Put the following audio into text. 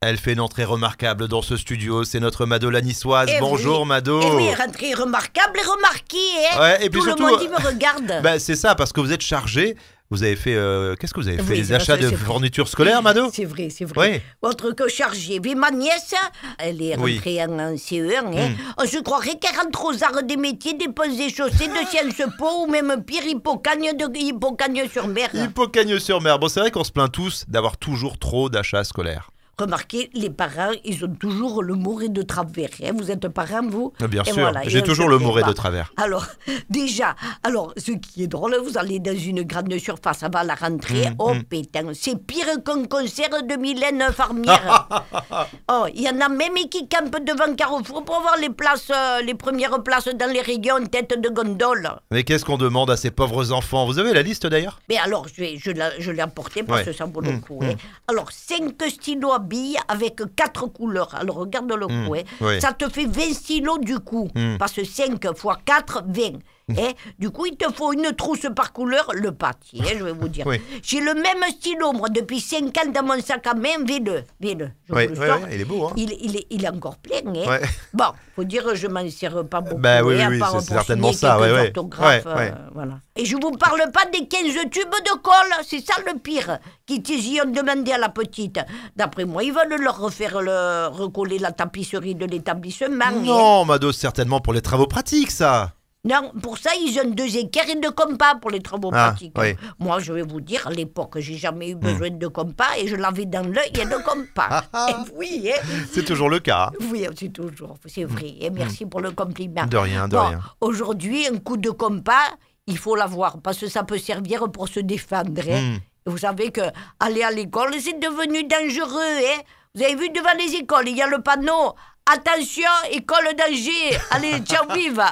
Elle fait une entrée remarquable dans ce studio, c'est notre Mado la niçoise. Eh Bonjour oui. Mado. Eh oui, rentrée remarquable et remarquée, hein Ouais, et puis Tout surtout, le monde y me regarde. Bah, c'est ça, parce que vous êtes chargé. Vous avez fait. euh, Qu'est-ce que vous avez fait? Oui, Les achats de fournitures scolaires, Mado? C'est vrai, c'est vrai. Oui. Autre que chargée. Mais ma nièce, elle est rentrée en, en CE1. Hein. Oh, Je croirais qu'elle rentre aux arts des métiers, des chaussées de Sciences Po ou même pire, Hippocagne de Hippocagne sur mer. Hippocagne-sur-Mer. Bon, c'est vrai qu'on se plaint tous d'avoir toujours trop d'achats scolaires. Remarquez, les parents, ils ont toujours le mouret de travers. hein. Vous êtes parents, vous? Ah, Bien Et sûr, voilà, j'ai toujours le pas. de travers. Alors, déjà, alors, ce qui est drôle, vous allez dans une grande surface avant la rentrée. Mmh, oh, pétain, c'est pire qu'un concert de Mylène Farmière. oh, il y en a même qui campent devant Carrefour pour avoir les places, euh, les premières places dans les rayons tête de gondole. Mais qu'est-ce qu'on demande à ces pauvres enfants? Vous avez la liste d'ailleurs? Mais alors, je, vais- je, l'ai- je l'ai apporté parce Ouais. que ça vaut le Mmh, coup. hein. Alors, 5 stylos à billes avec 4 couleurs. Alors, regarde le coup. hein. Mmh, ouais. Ça te fait 20 stylos du coup. Mmh. Parce que 5 x 4, 20. Hein. Du coup, il te faut une trousse par couleur, le pâtier, hein, je vais vous dire. Oui. J'ai le même stylo, moi, depuis 5 ans dans mon sac à main, V2. V2. Je Ouais, vous le ouais, sors. ouais, il est beau, hein il, il est, il est encore plein. Hein. Ouais. Bon, faut dire, je m'en sers pas beaucoup. Bah oui, hein, oui, oui, c'est certainement ça, ouais, ouais. euh, voilà. Et je vous parle pas des 15 tubes de colle, c'est ça le pire. Qui y ont demandé à la petite. D'après moi, ils veulent leur refaire le, recoller la tapisserie de l'établissement. hein. Non, Mado, certainement pour les travaux pratiques, ça Non, pour ça, ils ont deux équerres et deux compas pour les travaux Ah, pratiques. oui. Hmm. Moi, je vais vous dire, à l'époque, j'ai jamais eu besoin de compas et je l'avais dans l'œil et de compas. Ah, Et oui, hein. C'est toujours le cas. Oui, c'est toujours, c'est vrai. Et merci pour le compliment. De rien, de Bon, rien. Aujourd'hui, un coup de compas, il faut l'avoir parce que ça peut servir pour se défendre. hein. Hmm. Vous savez que aller à l'école, c'est devenu dangereux. Hein. Vous avez vu devant les écoles, il y a le panneau Attention, école danger. Allez, ciao, vive